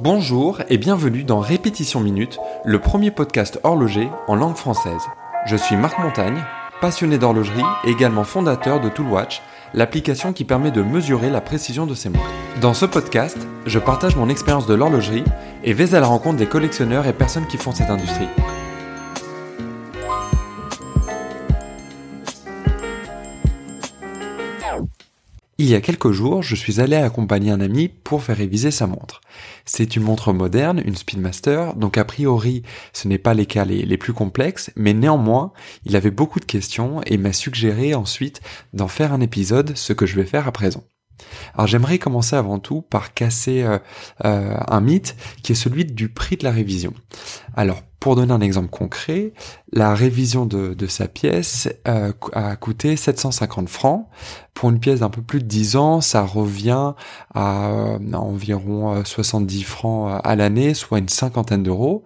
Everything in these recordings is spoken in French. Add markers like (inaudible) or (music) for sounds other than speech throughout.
Bonjour et bienvenue dans Répétition Minute, le premier podcast horloger en langue française. Je suis Marc Montagne, passionné d'horlogerie et également fondateur de Toolwatch, l'application qui permet de mesurer la précision de ses montres. Dans ce podcast, je partage mon expérience de l'horlogerie et vais à la rencontre des collectionneurs et personnes qui font cette industrie. Il y a quelques jours, je suis allé accompagner un ami pour faire réviser sa montre. C'est une montre moderne, une Speedmaster, donc a priori ce n'est pas les cas les, plus complexes, mais néanmoins il avait beaucoup de questions et m'a suggéré ensuite d'en faire un épisode, ce que je vais faire à présent. Alors j'aimerais commencer avant tout par casser euh, euh, un mythe qui est celui du prix de la révision. Alors pour donner un exemple concret, la révision de, sa pièce euh, a coûté 750 francs. Pour une pièce d'un peu plus de 10 ans, ça revient à, environ 70 francs à l'année, soit une cinquantaine d'euros,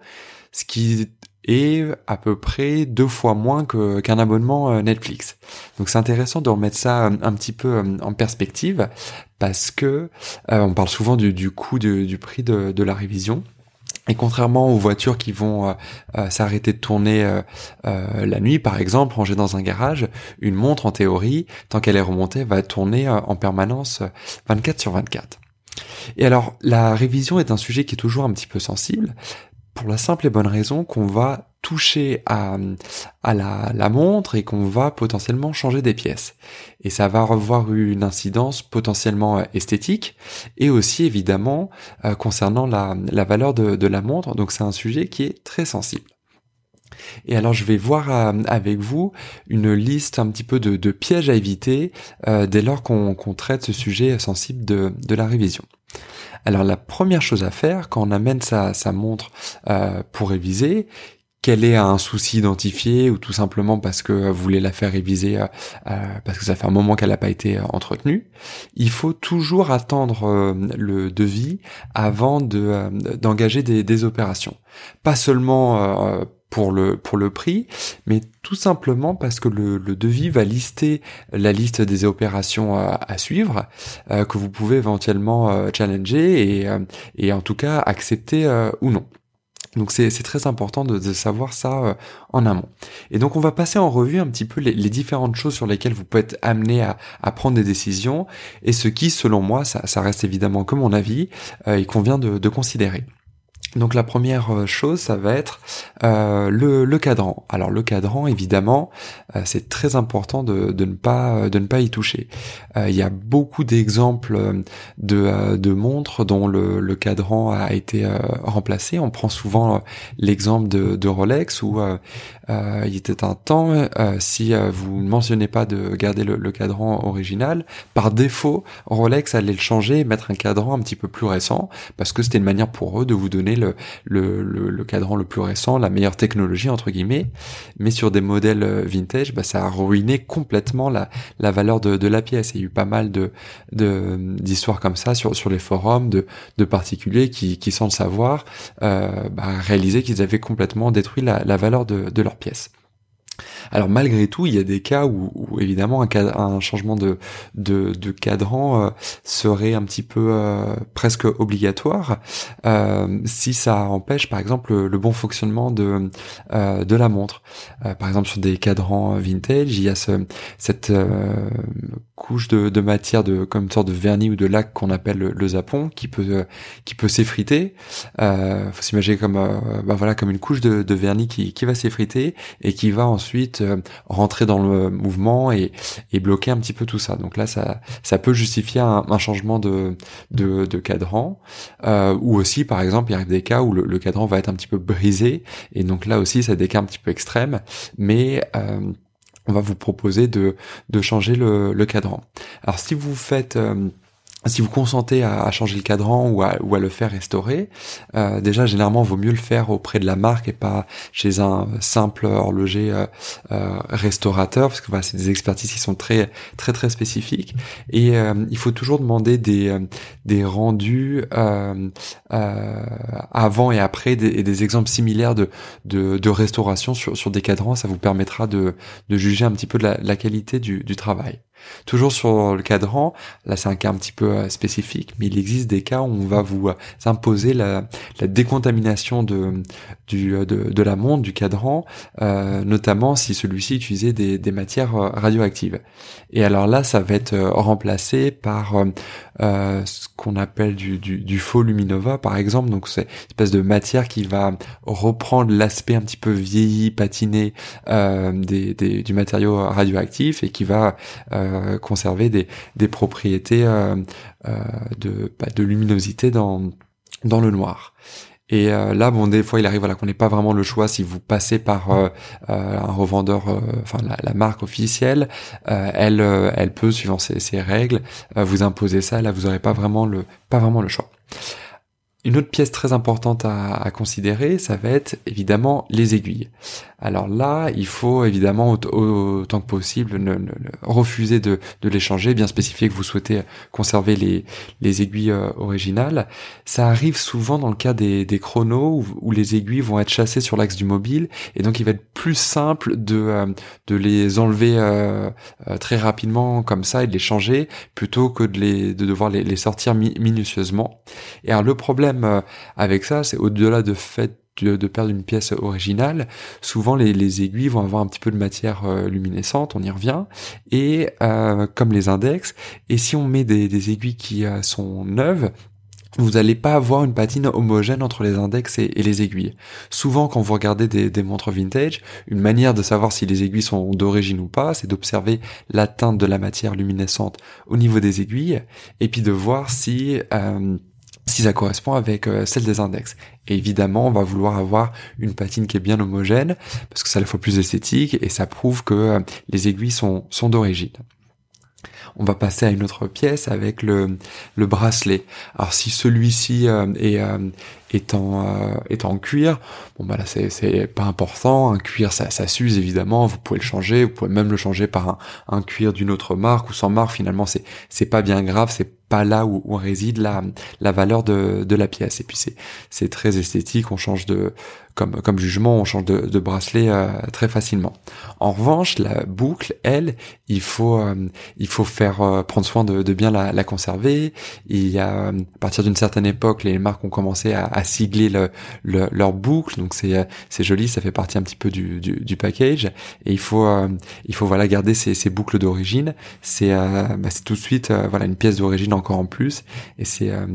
ce qui est à peu près deux fois moins qu'un abonnement Netflix. Donc c'est intéressant de remettre ça un petit peu en perspective parce que on parle souvent du, coût du prix de la révision. Et contrairement aux voitures qui vont euh, euh, s'arrêter de tourner euh, la nuit, par exemple, rangées dans un garage, une montre, en théorie, tant qu'elle est remontée, va tourner en permanence 24 sur 24. Et alors, la révision est un sujet qui est toujours un petit peu sensible, pour la simple et bonne raison qu'on va toucher à, la, montre et qu'on va potentiellement changer des pièces. Et ça va avoir une incidence potentiellement euh, esthétique et aussi évidemment euh, concernant la, valeur de la montre. Donc c'est un sujet qui est très sensible. Et alors je vais voir euh, avec vous une liste un petit peu de, pièges à éviter dès lors qu'on traite ce sujet sensible de, la révision. Alors la première chose à faire quand on amène sa, montre pour réviser, qu'elle ait un souci identifié ou tout simplement parce que vous voulez la faire réviser euh, euh, parce que ça fait un moment qu'elle n'a pas été euh, entretenue, il faut toujours attendre le devis avant de d'engager des, des, opérations. Pas seulement pour le pour le prix, mais tout simplement parce que le, devis va lister la liste des opérations à, à suivre que vous pouvez éventuellement challenger et, et en tout cas accepter ou non. Donc c'est très important de, savoir ça euh, en amont. Et donc on va passer en revue un petit peu les, différentes choses sur lesquelles vous pouvez être amené à, prendre des décisions et ce qui, selon moi, ça, reste évidemment que mon avis, euh, il convient de considérer. Donc la première euh, chose, ça va être euh, le, cadran. Alors le cadran, évidemment, euh, c'est très important de, ne pas de ne pas y toucher. il y a beaucoup d'exemples de, montres dont le, le, cadran a été remplacé. On prend souvent l'exemple de, de, Rolex où il était un temps, si vous ne mentionnez pas de garder le, le, cadran original, par défaut, Rolex allait le changer et mettre un cadran un petit peu plus récent parce que c'était une manière pour eux de vous donner le, le, cadran le plus récent, la meilleure technologie entre guillemets, mais sur des modèles euh, vintage, bah, ça a ruiné complètement la, la valeur de, de la pièce. Il y a eu pas mal de d'histoires comme ça sur, sur les forums de, de particuliers qui, qui sans le savoir euh, bah, réalisaient qu'ils avaient complètement détruit la, la valeur de, de leur pièce. Alors malgré tout, il y a des cas où, évidemment un, changement de, de, de cadran euh, serait un petit peu euh, presque obligatoire euh, si ça empêche par exemple le, bon fonctionnement de, de la montre. par exemple sur des cadrans vintage, il y a ce, cette couche de, matière de comme une sorte de vernis ou de lac qu'on appelle le, zapon qui peut qui peut s'effriter. Euh, faut s'imaginer comme bah voilà comme une couche de, de vernis qui, qui va s'effriter et qui va ensuite euh, rentrer dans le mouvement et, et, bloquer un petit peu tout ça. Donc là, ça, ça peut justifier un, changement de, cadran. Euh, ou aussi, par exemple, il arrive des cas où le, cadran va être un petit peu brisé. Et donc là aussi, c'est des cas un petit peu extrêmes. Mais euh, on va vous proposer de, changer le, cadran. Alors si vous faites... si vous consentez à, changer le cadran ou à, ou à le faire restaurer, euh, déjà généralement vaut mieux le faire auprès de la marque et pas chez un simple horloger euh, euh, restaurateur parce que voilà, c'est des expertises qui sont très très très spécifiques et il faut toujours demander des des rendus avant et après des, et des exemples similaires de, de, de restauration sur sur des cadrans, ça vous permettra de de juger un petit peu de la, la qualité du, du travail. Toujours sur le cadran, là c'est un cas un petit peu euh, spécifique, mais il existe des cas où on va vous euh, imposer la, décontamination de, du, euh, de, la montre, du cadran, notamment si celui-ci utilisait des, matières radioactives. Et alors là, ça va être remplacé par ce qu'on appelle du, faux luminova, par exemple. Donc c'est une espèce de matière qui va reprendre l'aspect un petit peu vieilli, patiné du matériau radioactif et qui va conserver des, propriétés euh, euh, de, bah, de luminosité dans, le noir. Et là, bon, des fois, il arrive voilà qu'on n'ait pas vraiment le choix si vous passez par un revendeur, enfin la, marque officielle, elle, peut, suivant ses, règles, vous imposer ça. Là, vous n'aurez pas vraiment le choix. Une autre pièce très importante à, considérer, ça va être évidemment les aiguilles. Alors là, il faut évidemment autant que possible refuser de, les changer, bien spécifier que vous souhaitez conserver les, les aiguilles euh, originales. Ça arrive souvent dans le cas des, chronos où, les aiguilles vont être chassées sur l'axe du mobile et donc il va être plus simple de, euh, les enlever euh, très rapidement comme ça et de les changer plutôt que de, devoir les, les sortir minutieusement. Et alors le problème avec ça, c'est au-delà de fait de perdre une pièce originale, souvent les, aiguilles vont avoir un petit peu de matière euh, luminescente, on y revient, et euh, comme les index, et si on met des, aiguilles qui euh, sont neuves, vous n'allez pas avoir une patine homogène entre les index et, les aiguilles. Souvent, quand vous regardez des, montres vintage, une manière de savoir si les aiguilles sont d'origine ou pas, c'est d'observer la teinte de la matière luminescente au niveau des aiguilles, et puis de voir si si ça correspond avec euh, celle des index. Et évidemment, on va vouloir avoir une patine qui est bien homogène, parce que ça le faut plus esthétique, et ça prouve que euh, les aiguilles sont, sont d'origine. On va passer à une autre pièce avec le, le bracelet. Alors si celui-ci euh, est, est, en, est en cuir, bon bah là c'est, pas important. Un cuir ça, ça s'use évidemment, vous pouvez le changer, vous pouvez même le changer par un, un cuir d'une autre marque ou sans marque. Finalement c'est c'est pas bien grave, pas là où, où réside la, la valeur de, de la pièce. Et puis c'est c'est très esthétique, on change de comme comme jugement, on change de, de bracelet euh, très facilement. En revanche, la boucle, elle, il faut euh, il faut faire euh, prendre soin de, de bien la, la, conserver. Il y a à partir d'une certaine époque, les marques ont commencé à, à sigler le, leur boucle, donc c'est c'est joli, ça fait partie un petit peu du, du, du package. Et il faut il faut voilà garder ces, ces boucles d'origine. C'est bah, c'est tout de suite voilà une pièce d'origine encore en plus et c'est euh,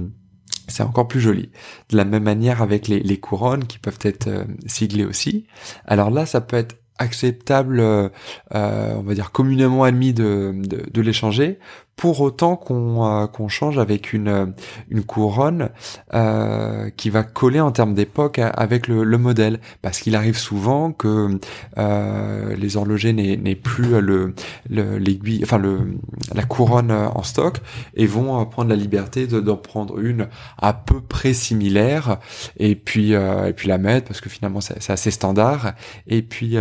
c'est encore plus joli. De la même manière avec les, les couronnes qui peuvent être euh, siglées aussi. Alors là, ça peut être acceptable, euh, on va dire communément admis de, de, de l'échanger pour autant qu'on euh, qu'on change avec une euh, une couronne euh, qui va coller en termes d'époque avec le, le, modèle. Parce qu'il arrive souvent que euh, les horlogers n'aient plus le l'aiguille enfin le la couronne en stock et vont prendre la liberté d'en prendre une à peu près similaire et puis et puis la mettre parce que finalement c'est assez standard. Et puis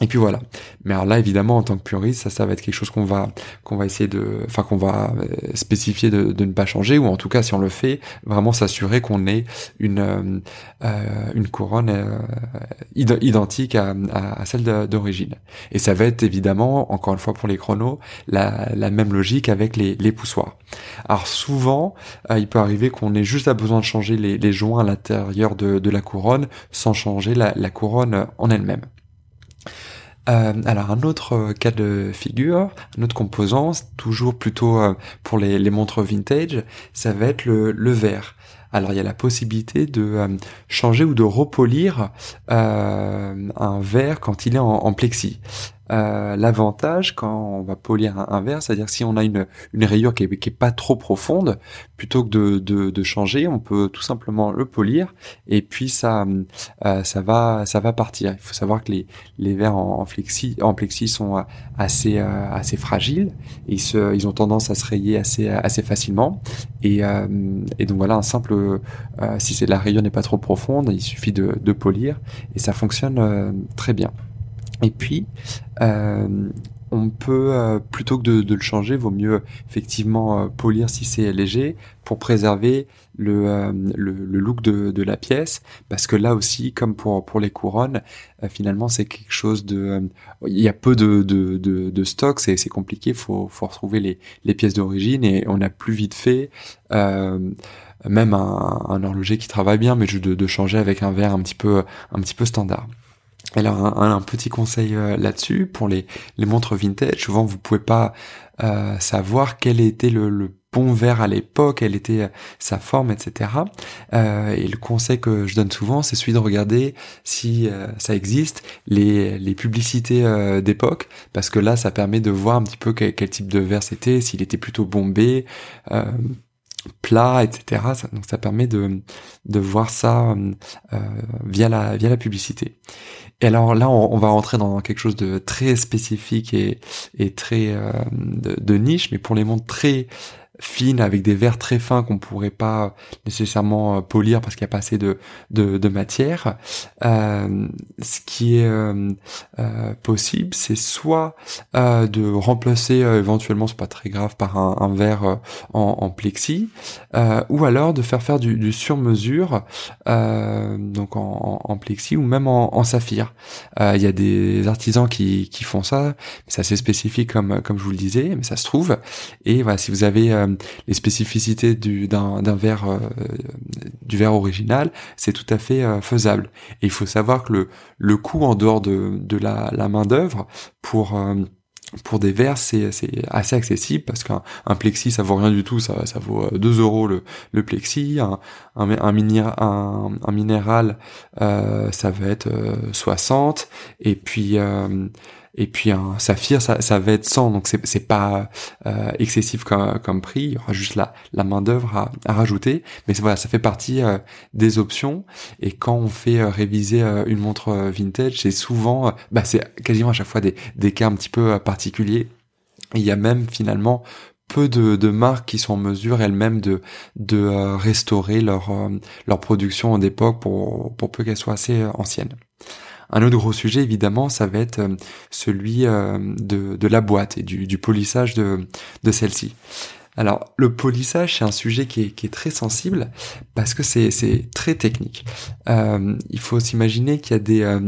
et puis voilà. Mais alors là, évidemment, en tant que puriste, ça, ça va être quelque chose qu'on va, qu'on va essayer de, enfin, qu'on va euh, spécifier de, de, ne pas changer, ou en tout cas, si on le fait, vraiment s'assurer qu'on ait une, euh, euh une couronne euh, identique à, à, celle d'origine. Et ça va être évidemment, encore une fois pour les chronos, la, la même logique avec les, les poussoirs. Alors souvent, il peut arriver qu'on ait juste à besoin de changer les, les joints à l'intérieur de, de la couronne sans changer la, la couronne en elle-même. Euh, alors un autre euh, cas de figure, un autre composant, toujours plutôt euh, pour les, montres vintage, ça va être le, le verre. Alors il y a la possibilité de changer ou de repolir un verre quand il est en, en plexi. Euh, l'avantage quand on va polir un, verre, c'est-à-dire si on a une, une rayure qui est, pas trop profonde, plutôt que de, de, de, changer, on peut tout simplement le polir et puis ça euh, ça va ça va partir. Il faut savoir que les, les verres en, flexi en plexi sont assez euh, assez fragiles et ils, se, ils ont tendance à se rayer assez assez facilement et, et donc voilà un simple si c'est la rayure n'est pas trop profonde, il suffit de, de polir et ça fonctionne très bien. Et puis, euh, on peut euh, plutôt que de, le changer, vaut mieux effectivement euh, polir si c'est léger pour préserver le, euh, le, look de, la pièce, parce que là aussi, comme pour pour les couronnes, finalement c'est quelque chose de, il y a peu de de, de, stock, c'est c'est compliqué, faut faut retrouver les les pièces d'origine et on a plus vite fait. même un, un horloger qui travaille bien, mais de, de changer avec un verre un petit peu un petit peu standard. Alors un, petit conseil euh, là-dessus pour les, les montres vintage. Souvent vous pouvez pas euh, savoir quel était le, bon verre à l'époque, quelle était euh, sa forme, etc. Et le conseil que je donne souvent, c'est celui de regarder si ça existe les, les publicités d'époque, parce que là, ça permet de voir un petit peu quel, type de verre c'était, s'il était plutôt bombé plat, etc. donc ça permet de, de voir ça via la via la publicité. Et alors là, on, va rentrer dans quelque chose de très spécifique et, très euh, de, niche, mais pour les montres très fine avec des verres très fins qu'on pourrait pas nécessairement euh, polir parce qu'il n'y a pas assez de, de, matière. Euh, ce qui est euh, possible, c'est soit de remplacer éventuellement, c'est pas très grave, par un, verre en, en, plexi, ou alors de faire faire du, du sur-mesure, donc en, en, plexi ou même en, en saphir. Il y a des artisans qui, qui font ça, c'est assez spécifique comme comme je vous le disais, mais ça se trouve. Et voilà, si vous avez les spécificités du d'un verre euh, du verre original, c'est tout à fait euh, faisable. Et il faut savoir que le le coût en dehors de de la, la main d'œuvre pour pour des verres, c'est assez accessible parce qu'un un plexi, ça vaut rien du tout, ça, ça vaut 2 euros le, le plexi. Un, un, un, un minéral, euh, ça va être 60. Et puis, euh, et puis un saphir, ça, ça va être 100, donc c'est, c'est pas euh, excessif comme, comme prix. Il y aura juste la, la main d'œuvre à, à rajouter, mais voilà, ça fait partie euh, des options. Et quand on fait euh, réviser une montre vintage, c'est souvent, bah c'est quasiment à chaque fois des, des cas un petit peu particuliers. il y a même finalement peu de, de, marques qui sont en mesure elles-mêmes de, de restaurer leur, leur production d'époque pour, pour peu qu'elle soit assez ancienne. Un autre gros sujet, évidemment, ça va être euh, celui euh, de, la boîte et du, polissage de, celle-ci. Alors, le polissage, c'est un sujet qui est, très sensible parce que c'est très technique. Euh, il faut s'imaginer qu'il y a des,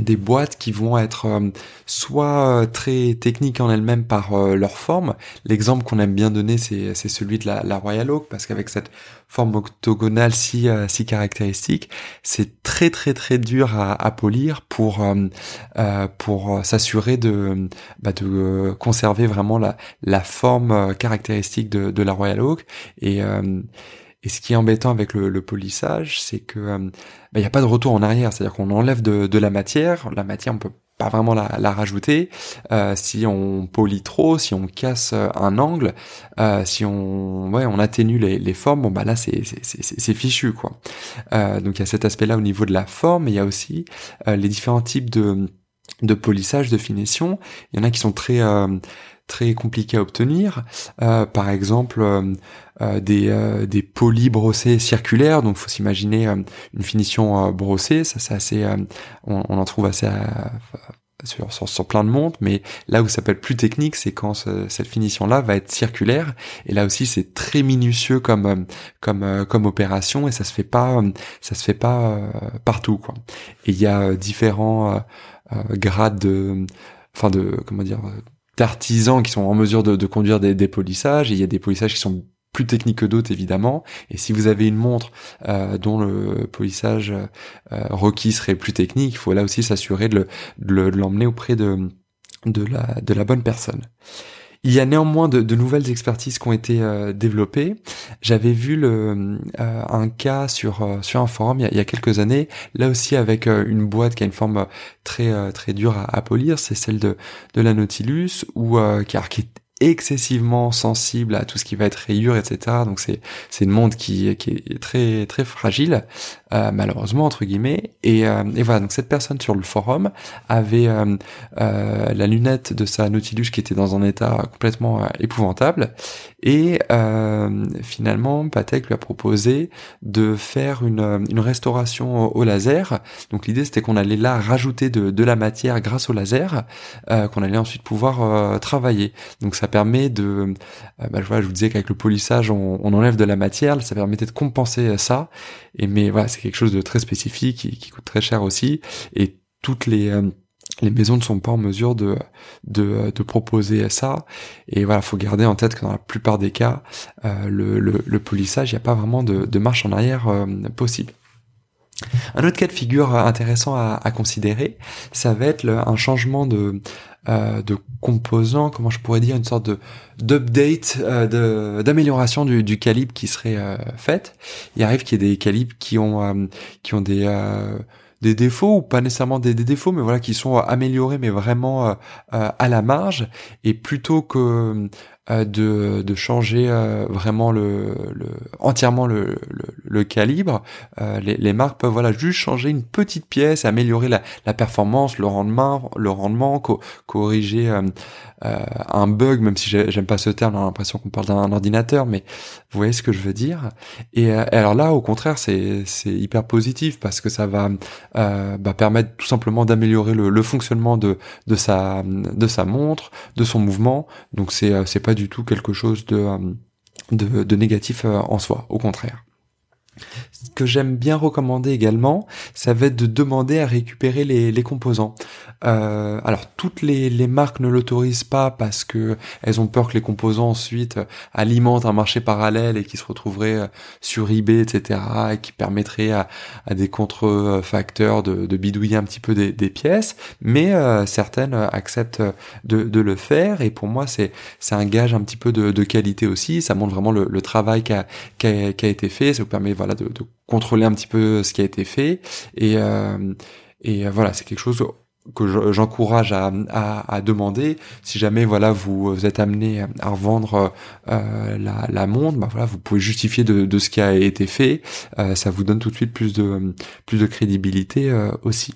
des boîtes qui vont être euh, soit euh, très techniques en elles-mêmes par euh, leur forme. L'exemple qu'on aime bien donner, c'est celui de la, Royal Oak, parce qu'avec cette forme octogonale si, si caractéristique, c'est très très très dur à, polir pour, pour s'assurer de, bah, de conserver vraiment la, la forme caractéristique de, de la Royal Oak. Et et ce qui est embêtant avec le, le polissage, c'est que euh, bah, il n'y a pas de retour en arrière. C'est-à-dire qu'on enlève de, de, la matière. La matière, on peut pas vraiment la, la rajouter. Euh, si on polit trop, si on casse euh, un angle, euh, si on, ouais, on atténue les, les formes, bon bah là c'est c'est fichu quoi. Euh, donc il y a cet aspect-là au niveau de la forme, il y a aussi les différents types de de polissage, de finition. Il y en a qui sont très très compliqué à obtenir. Euh, par exemple, euh, euh, des, des polis brossés circulaires, donc faut s'imaginer une finition brossée, ça c'est assez, on, en trouve assez sur, sur, sur, plein de montres, mais là où ça peut être plus technique, c'est quand cette finition-là va être circulaire. Et là aussi, c'est très minutieux comme comme comme opération et ça se fait pas ça se fait pas partout quoi. Et il y a différents grades de enfin de comment dire d'artisans qui sont en mesure de, conduire des, des polissages. Il y a des polissages qui sont plus techniques que d'autres évidemment. Et si vous avez une montre euh, dont le polissage euh, requis serait plus technique, il faut là aussi s'assurer de l'emmener auprès de, de, la, de la bonne personne. Il y a néanmoins de, nouvelles expertises qui ont été euh, développées. J'avais vu euh, un cas sur euh, sur un forum il y, a, quelques années, là aussi avec une boîte qui a une forme très très dure à, à polir, c'est celle de de la Nautilus ou qui, est excessivement sensible à tout ce qui va être rayures, etc. Donc c'est c'est une montre qui qui est très très fragile, euh, malheureusement entre guillemets. Et, euh, et voilà, donc cette personne sur le forum avait euh, euh la lunette de sa Nautilus qui était dans un état complètement épouvantable. Et finalement, Patek lui a proposé de faire une, une restauration au laser. Donc l'idée c'était qu'on allait là rajouter de, de la matière grâce au laser, qu'on allait ensuite pouvoir travailler. Donc ça permet de, euh, bah, je, vous disais qu'avec le polissage, on, enlève de la matière, ça permettait de compenser ça. Et mais voilà, c'est quelque chose de très spécifique qui, coûte très cher aussi. Et toutes les euh, les maisons ne sont pas en mesure de, de, de proposer ça. Et voilà, faut garder en tête que dans la plupart des cas, euh, le, le, polissage, il n'y a pas vraiment de, de marche en arrière possible. Un autre cas de figure intéressant à, à considérer, ça va être un changement de, euh, de composants, comment je pourrais dire, une sorte de d'update, euh, d'amélioration du, du, calibre qui serait euh, faite. Il arrive qu'il y ait des calibres qui ont euh, qui ont des des défauts ou pas nécessairement des, des, défauts, mais voilà, qui sont améliorés, mais vraiment à la marge. Et plutôt que euh, de, de changer euh, vraiment le, entièrement le, le, calibre. Euh, les, marques peuvent voilà juste changer une petite pièce, améliorer la, performance, le rendement, le rendement, corriger euh, un bug, même si j'aime pas ce terme, on a l'impression qu'on parle d'un ordinateur, mais vous voyez ce que je veux dire. Et, alors là, au contraire, c'est hyper positif parce que ça va euh, bah, permettre tout simplement d'améliorer le, fonctionnement de, de sa de sa montre, de son mouvement. Donc c'est pas du tout quelque chose de, euh, négatif euh, en soi, au contraire. Que j'aime bien recommander également, ça va être de demander à récupérer les, les composants. Euh, alors toutes les, les marques ne l'autorisent pas parce que elles ont peur que les composants ensuite alimentent un marché parallèle et qui se retrouveraient euh, sur eBay, etc. et qui permettrait à, à des contrefacteurs de, de, bidouiller un petit peu des, des pièces. Mais euh, certaines acceptent de, de, le faire et pour moi c'est c'est un gage un petit peu de, de, qualité aussi. Ça montre vraiment le, le travail qui a, qui a, qui a été fait. Ça vous permet voilà de, de contrôler un petit peu ce qui a été fait. Et euh, et euh, voilà c'est quelque chose que j'encourage à, à, demander. Si jamais voilà vous, êtes amené à revendre euh, la, la montre bah voilà vous pouvez justifier de, de ce qui a été fait. Ça vous donne tout de suite plus de plus de crédibilité aussi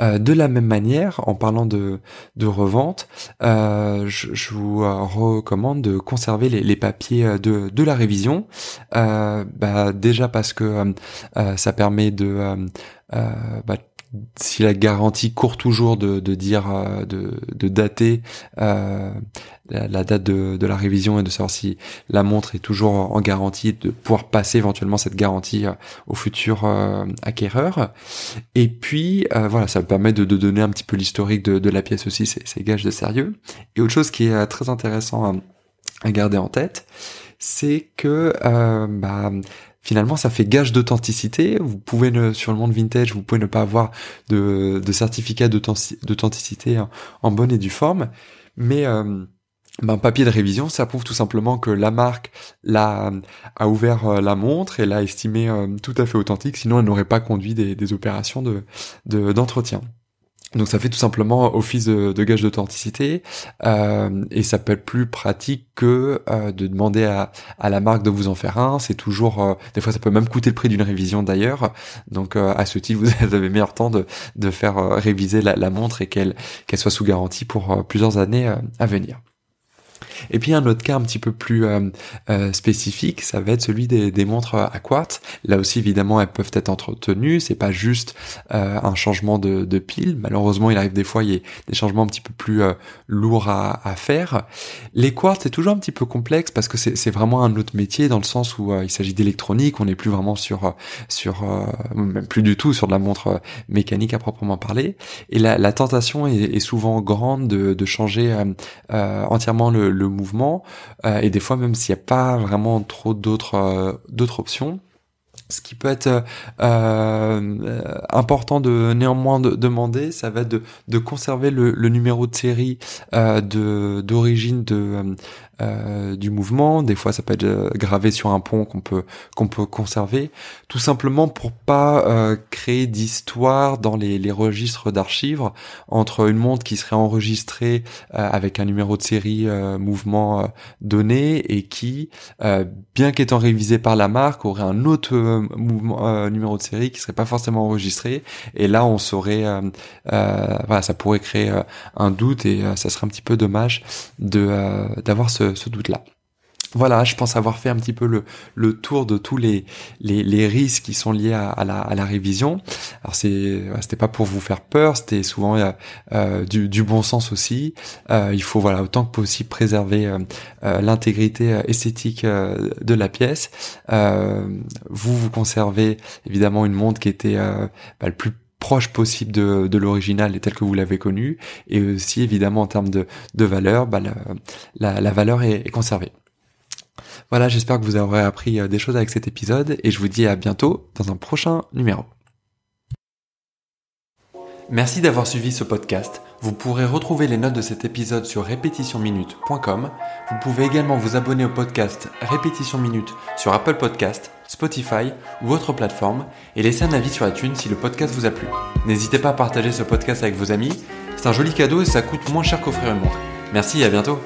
euh, de la même manière, en parlant de, revente, euh, je, vous recommande de conserver les, papiers de, la révision. Euh, bah, déjà parce que ça permet de bah, si la garantie court toujours de, dire euh, de, de dater euh, la, date de, de, la révision et de savoir si la montre est toujours en garantie de pouvoir passer éventuellement cette garantie euh, au futur acquéreur. Et puis voilà ça permet de, de, donner un petit peu l'historique de, de la pièce aussi c'est gage de sérieux. Et autre chose qui est très intéressant à, à garder en tête c'est que bah, finalement ça fait gage d'authenticité. Vous pouvez ne, sur le monde vintage, vous pouvez ne pas avoir de, certificat d'authenticité en, bonne et due forme, mais euh, ben, papier de révision, ça prouve tout simplement que la marque a ouvert euh, la montre et l'a estimé euh, tout à fait authentique, sinon elle n'aurait pas conduit des, opérations de d'entretien. Donc ça fait tout simplement office de, gage d'authenticité euh, et ça peut être plus pratique que euh, de demander à, à, la marque de vous en faire un. C'est toujours, euh, des fois ça peut même coûter le prix d'une révision d'ailleurs. Donc à ce titre, (laughs) vous avez meilleur temps de, de faire réviser la, la montre et qu'elle qu'elle soit sous garantie pour plusieurs années à venir. Et puis un autre cas un petit peu plus euh, euh, spécifique, ça va être celui des, montres à quartz. Là aussi, évidemment, elles peuvent être entretenues. C'est pas juste euh, un changement de, pile. Malheureusement, il arrive des fois, il y a des changements un petit peu plus lourds à, faire. Les quartz, c'est toujours un petit peu complexe parce que c'est vraiment un autre métier dans le sens où il s'agit d'électronique. On n'est plus vraiment sur sur même plus du tout sur de la montre mécanique à proprement parler. Et la, tentation est, souvent grande de, de changer entièrement le, le mouvement. Euh, et des fois même s'il n'y a pas vraiment trop d'autres euh, d'autres options ce qui peut être euh, important de néanmoins de demander, ça va être de, de conserver le, numéro de série de d'origine de du mouvement. Des fois, ça peut être gravé sur un pont qu'on peut qu'on peut conserver, tout simplement pour pas créer d'histoire dans les, les registres d'archives entre une montre qui serait enregistrée avec un numéro de série mouvement donné et qui, bien qu'étant révisé par la marque, aurait un autre mouvement numéro de série qui serait pas forcément enregistré. Et là, on saurait, voilà, ça pourrait créer un doute et ça serait un petit peu dommage de d'avoir ce, ce doute là. Voilà, je pense avoir fait un petit peu le, tour de tous les, risques qui sont liés à, la, révision. Alors c'est c'était pas pour vous faire peur, c'était souvent euh, euh du, bon sens aussi. Euh, il faut voilà autant que possible préserver l'intégrité esthétique de la pièce. vous vous conservez évidemment une montre qui était bah, le plus proche possible de, l'original et tel que vous l'avez connu et aussi évidemment en termes de, valeur bah, la, la, valeur est, est conservée voilà, j'espère que vous aurez appris euh, des choses avec cet épisode et je vous dis à bientôt dans un prochain numéro. Merci d'avoir suivi ce podcast. Vous pourrez retrouver les notes de cet épisode sur répétitionminute.com. Vous pouvez également vous abonner au podcast Répétition Minute sur Apple Podcast, Spotify ou autre plateforme et laisser un avis sur iTunes si le podcast vous a plu. N'hésitez pas à partager ce podcast avec vos amis. C'est un joli cadeau et ça coûte moins cher qu'offrir une montre. Merci et à bientôt.